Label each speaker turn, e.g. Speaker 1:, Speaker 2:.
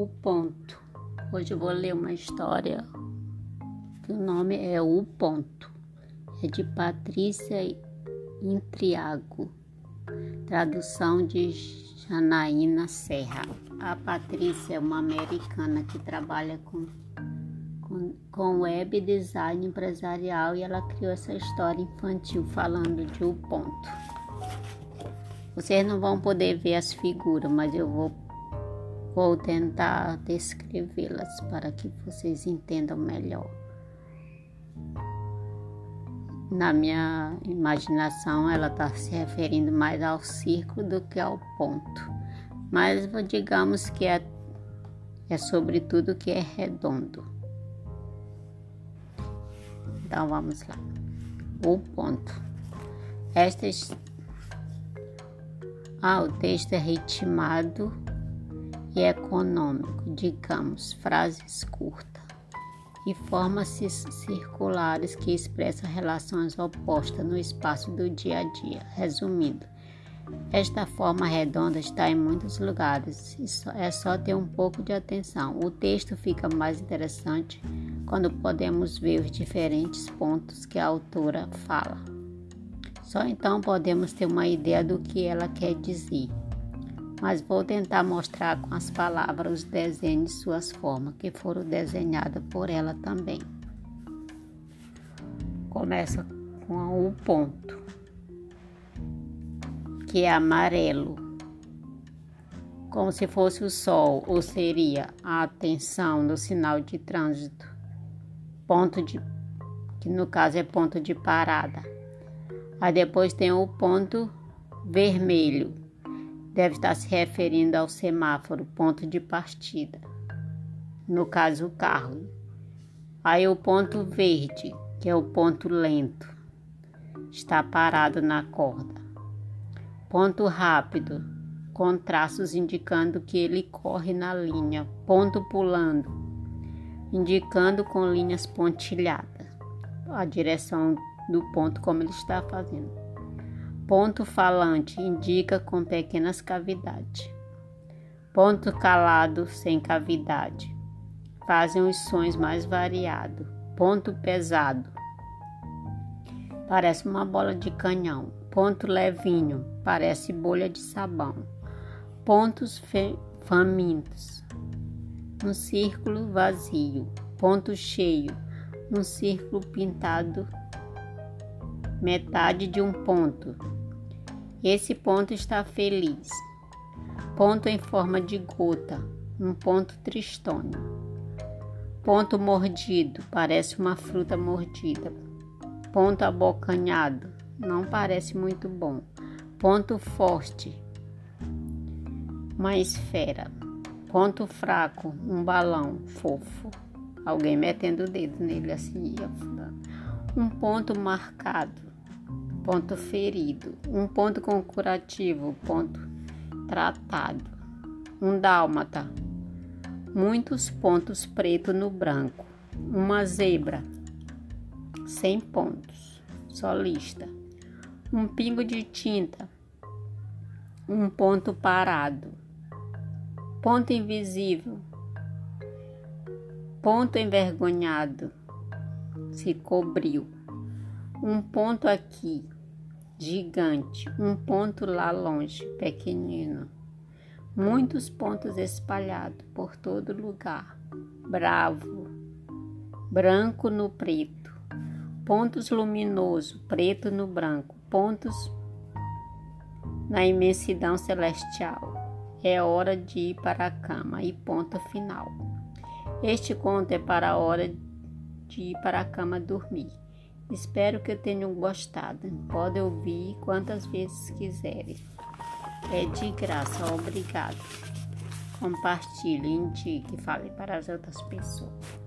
Speaker 1: O Ponto. Hoje eu vou ler uma história que o nome é O Ponto. É de Patrícia Intriago. Tradução de Janaína Serra. A Patrícia é uma americana que trabalha com, com, com web design empresarial e ela criou essa história infantil falando de O Ponto. Vocês não vão poder ver as figuras, mas eu vou Vou tentar descrevê-las para que vocês entendam melhor. Na minha imaginação, ela está se referindo mais ao círculo do que ao ponto, mas digamos que é, é sobre tudo que é redondo. Então vamos lá. O ponto. Esta ah, o texto é ritmado e econômico, digamos, frases curtas e formas circulares que expressam relações opostas no espaço do dia a dia. Resumindo, esta forma redonda está em muitos lugares, é só ter um pouco de atenção. O texto fica mais interessante quando podemos ver os diferentes pontos que a autora fala. Só então podemos ter uma ideia do que ela quer dizer mas vou tentar mostrar com as palavras os desenhos e suas formas que foram desenhadas por ela também. Começa com o ponto, que é amarelo, como se fosse o sol, ou seria a atenção no sinal de trânsito, ponto de que no caso é ponto de parada. Aí depois tem o ponto vermelho, deve estar se referindo ao semáforo, ponto de partida. No caso, o carro. Aí o ponto verde, que é o ponto lento, está parado na corda. Ponto rápido, com traços indicando que ele corre na linha. Ponto pulando, indicando com linhas pontilhadas a direção do ponto como ele está fazendo. Ponto falante indica com pequenas cavidades. Ponto calado sem cavidade fazem os sons mais variados. Ponto pesado parece uma bola de canhão. Ponto levinho parece bolha de sabão. Pontos famintos um círculo vazio. Ponto cheio um círculo pintado metade de um ponto esse ponto está feliz. Ponto em forma de gota, um ponto tristônio. Ponto mordido, parece uma fruta mordida. Ponto abocanhado, não parece muito bom. Ponto forte, uma esfera. Ponto fraco, um balão fofo. Alguém metendo o dedo nele assim, um ponto marcado, ponto ferido, um ponto com curativo, ponto tratado, um dálmata, muitos pontos preto no branco, uma zebra, sem pontos, só lista, um pingo de tinta, um ponto parado, ponto invisível, ponto envergonhado, se cobriu um ponto aqui, gigante, um ponto lá longe, pequenino. Muitos pontos espalhados por todo lugar. Bravo, branco no preto. Pontos luminoso, preto no branco. Pontos na imensidão celestial. É hora de ir para a cama e ponto final. Este conto é para a hora de ir para a cama dormir. Espero que tenham gostado. Podem ouvir quantas vezes quiserem. É de graça. Obrigado. Compartilhe, indique, fale para as outras pessoas.